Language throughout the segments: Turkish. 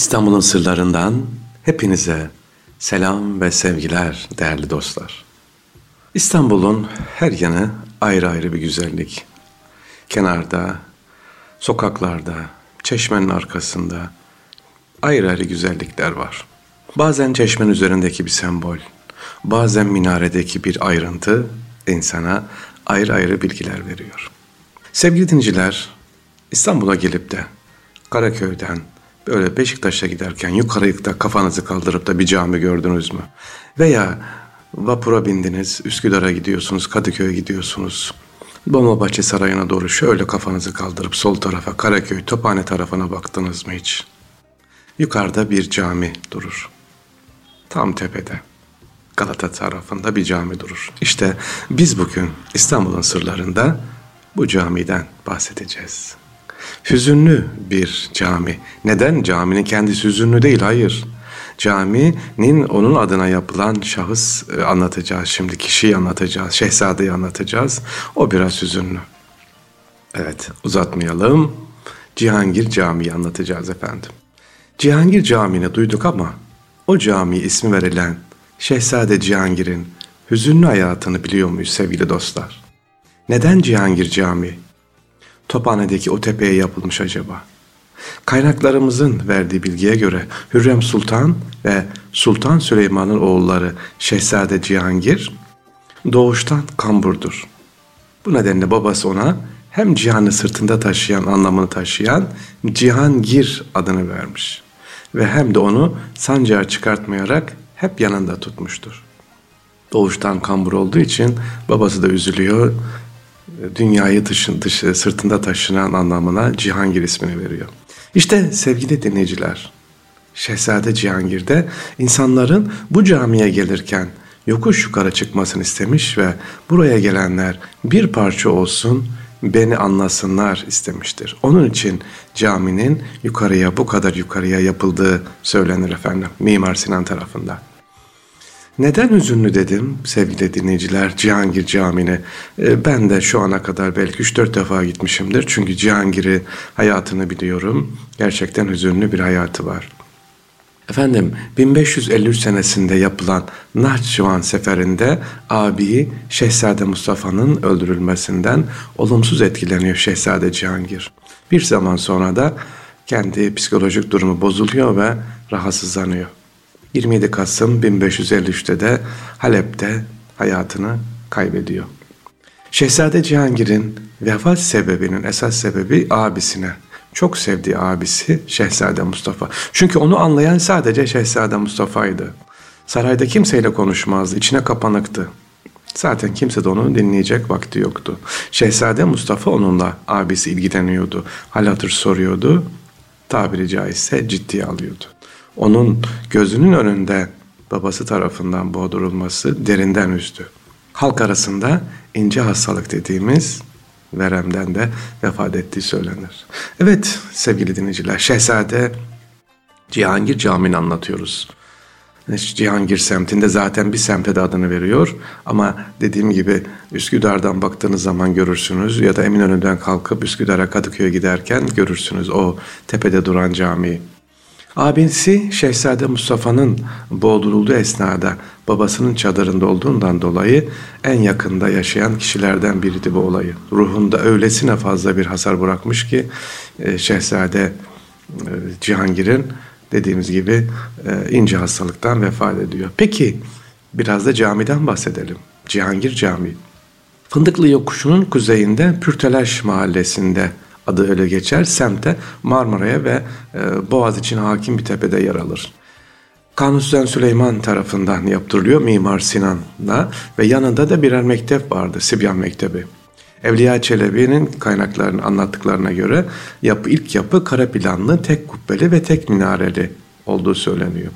İstanbul'un sırlarından hepinize selam ve sevgiler değerli dostlar. İstanbul'un her yanı ayrı ayrı bir güzellik. Kenarda, sokaklarda, çeşmenin arkasında ayrı ayrı güzellikler var. Bazen çeşmenin üzerindeki bir sembol, bazen minaredeki bir ayrıntı insana ayrı ayrı bilgiler veriyor. Sevgili dinciler, İstanbul'a gelip de Karaköy'den, Böyle Beşiktaş'a giderken yukarıda kafanızı kaldırıp da bir cami gördünüz mü? Veya vapura bindiniz, Üsküdar'a gidiyorsunuz, Kadıköy'e gidiyorsunuz. Dolmabahçe Sarayı'na doğru şöyle kafanızı kaldırıp sol tarafa, Karaköy, Tophane tarafına baktınız mı hiç? Yukarıda bir cami durur. Tam tepede. Galata tarafında bir cami durur. İşte biz bugün İstanbul'un sırlarında bu camiden bahsedeceğiz. Hüzünlü bir cami. Neden? Caminin kendisi hüzünlü değil, hayır. Caminin onun adına yapılan şahıs e, anlatacağız şimdi. Kişiyi anlatacağız, şehzadeyi anlatacağız. O biraz hüzünlü. Evet, uzatmayalım. Cihangir Camii'yi anlatacağız efendim. Cihangir Camii'ni duyduk ama o cami ismi verilen Şehzade Cihangir'in hüzünlü hayatını biliyor muyuz sevgili dostlar? Neden Cihangir Camii? Tophane'deki o tepeye yapılmış acaba? Kaynaklarımızın verdiği bilgiye göre Hürrem Sultan ve Sultan Süleyman'ın oğulları Şehzade Cihangir doğuştan kamburdur. Bu nedenle babası ona hem cihanı sırtında taşıyan anlamını taşıyan Cihangir adını vermiş. Ve hem de onu sancağa çıkartmayarak hep yanında tutmuştur. Doğuştan kambur olduğu için babası da üzülüyor dünyayı dışın, dışı, sırtında taşınan anlamına Cihangir ismini veriyor. İşte sevgili dinleyiciler, Şehzade Cihangir'de insanların bu camiye gelirken yokuş yukarı çıkmasını istemiş ve buraya gelenler bir parça olsun beni anlasınlar istemiştir. Onun için caminin yukarıya bu kadar yukarıya yapıldığı söylenir efendim Mimar Sinan tarafından. Neden hüzünlü dedim sevgili dinleyiciler Cihangir Camii'ne? Ee, ben de şu ana kadar belki 3-4 defa gitmişimdir. Çünkü Cihangir'i hayatını biliyorum. Gerçekten hüzünlü bir hayatı var. Efendim 1553 senesinde yapılan Nahçıvan seferinde abi Şehzade Mustafa'nın öldürülmesinden olumsuz etkileniyor Şehzade Cihangir. Bir zaman sonra da kendi psikolojik durumu bozuluyor ve rahatsızlanıyor. 27 Kasım 1553'te de Halep'te hayatını kaybediyor. Şehzade Cihangir'in vefat sebebinin esas sebebi abisine. Çok sevdiği abisi Şehzade Mustafa. Çünkü onu anlayan sadece Şehzade Mustafa'ydı. Sarayda kimseyle konuşmazdı, içine kapanıktı. Zaten kimse de onu dinleyecek vakti yoktu. Şehzade Mustafa onunla abisi ilgileniyordu. Hal hatır soruyordu. Tabiri caizse ciddiye alıyordu onun gözünün önünde babası tarafından boğdurulması derinden üzdü. Halk arasında ince hastalık dediğimiz veremden de vefat ettiği söylenir. Evet sevgili dinleyiciler Şehzade Cihangir Camii'ni anlatıyoruz. Cihangir semtinde zaten bir semte de adını veriyor. Ama dediğim gibi Üsküdar'dan baktığınız zaman görürsünüz ya da Eminönü'nden kalkıp Üsküdar'a Kadıköy'e giderken görürsünüz o tepede duran camiyi. Abisi Şehzade Mustafa'nın boğdurulduğu esnada babasının çadırında olduğundan dolayı en yakında yaşayan kişilerden biriydi bu olayı. Ruhunda öylesine fazla bir hasar bırakmış ki e, Şehzade e, Cihangir'in dediğimiz gibi e, ince hastalıktan vefat ediyor. Peki biraz da camiden bahsedelim. Cihangir Camii. Fındıklı Yokuşu'nun kuzeyinde Pürtelaş mahallesinde adı öyle geçer. Semte Marmara'ya ve e, Boğaz için hakim bir tepede yer alır. Kanuni Süleyman tarafından yaptırılıyor Mimar Sinan'la ve yanında da birer mektep vardı Sibyan Mektebi. Evliya Çelebi'nin kaynaklarını anlattıklarına göre yapı, ilk yapı kara planlı, tek kubbeli ve tek minareli olduğu söyleniyor.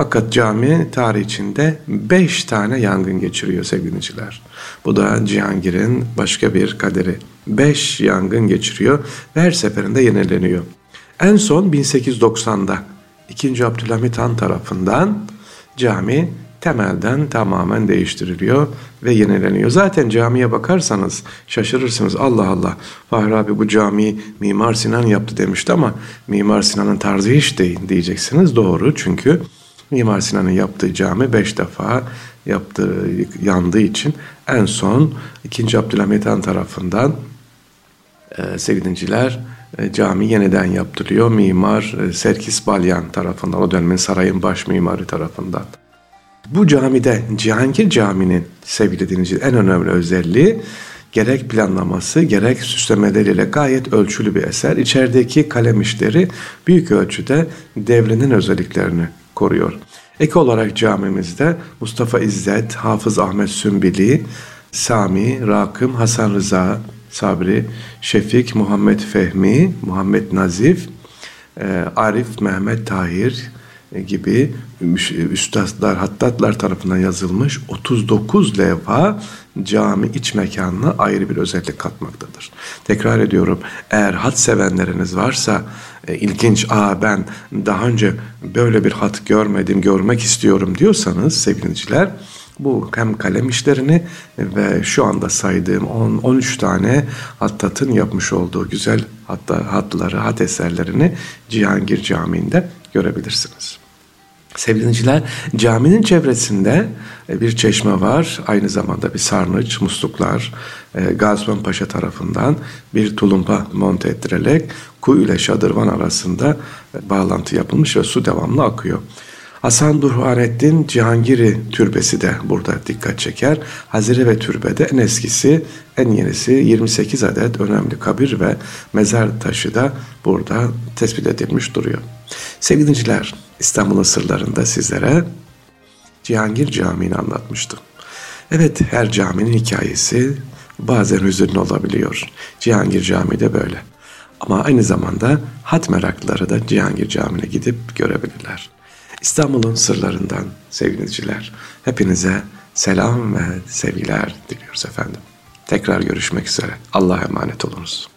Fakat cami tarih içinde beş tane yangın geçiriyor sevgiliciler. Bu da Cihangir'in başka bir kaderi. Beş yangın geçiriyor ve her seferinde yenileniyor. En son 1890'da 2. Abdülhamit Han tarafından cami temelden tamamen değiştiriliyor ve yenileniyor. Zaten camiye bakarsanız şaşırırsınız. Allah Allah Fahri abi bu camiyi Mimar Sinan yaptı demişti ama Mimar Sinan'ın tarzı hiç değil diyeceksiniz. Doğru çünkü Mimar Sinan'ın yaptığı cami beş defa yaptığı, yandığı için en son 2. Abdülhamit Han tarafından e, sevgili e, cami yeniden yaptırılıyor. Mimar e, Serkis Balyan tarafından, o dönemin sarayın baş mimarı tarafından. Bu camide Cihangir Camii'nin sevgili dinleyiciler en önemli özelliği gerek planlaması gerek süslemeleriyle gayet ölçülü bir eser. İçerideki kalem işleri büyük ölçüde devrinin özelliklerini koruyor. Ek olarak camimizde Mustafa İzzet, Hafız Ahmet Sümbili, Sami, Rakım, Hasan Rıza, Sabri, Şefik, Muhammed Fehmi, Muhammed Nazif, e, Arif, Mehmet Tahir gibi üstadlar, hattatlar tarafından yazılmış 39 levha cami iç mekanına ayrı bir özellik katmaktadır. Tekrar ediyorum eğer hat sevenleriniz varsa e, ilginç aa ben daha önce böyle bir hat görmedim görmek istiyorum diyorsanız sevgiliciler bu hem kalem işlerini ve şu anda saydığım 10 13 tane hattatın yapmış olduğu güzel hatta hatları, hat eserlerini Cihangir Camii'nde görebilirsiniz. Sevgili dinleyiciler, caminin çevresinde e, bir çeşme var. Aynı zamanda bir sarnıç, musluklar. E, Gaziman Paşa tarafından bir tulumba monte ettirilerek kuyu ile şadırvan arasında e, bağlantı yapılmış ve su devamlı akıyor. Hasan Durhanettin Cihangiri türbesi de burada dikkat çeker. Hazire ve türbede en eskisi, en yenisi 28 adet önemli kabir ve mezar taşı da burada tespit edilmiş duruyor. Sevgili dinciler, İstanbul'un sırlarında sizlere Cihangir Camii'ni anlatmıştım. Evet, her caminin hikayesi bazen hüzünlü olabiliyor. Cihangir Camii de böyle. Ama aynı zamanda hat meraklıları da Cihangir Camii'ne gidip görebilirler. İstanbul'un sırlarından sevgiliciler. Hepinize selam ve sevgiler diliyoruz efendim. Tekrar görüşmek üzere. Allah'a emanet olunuz.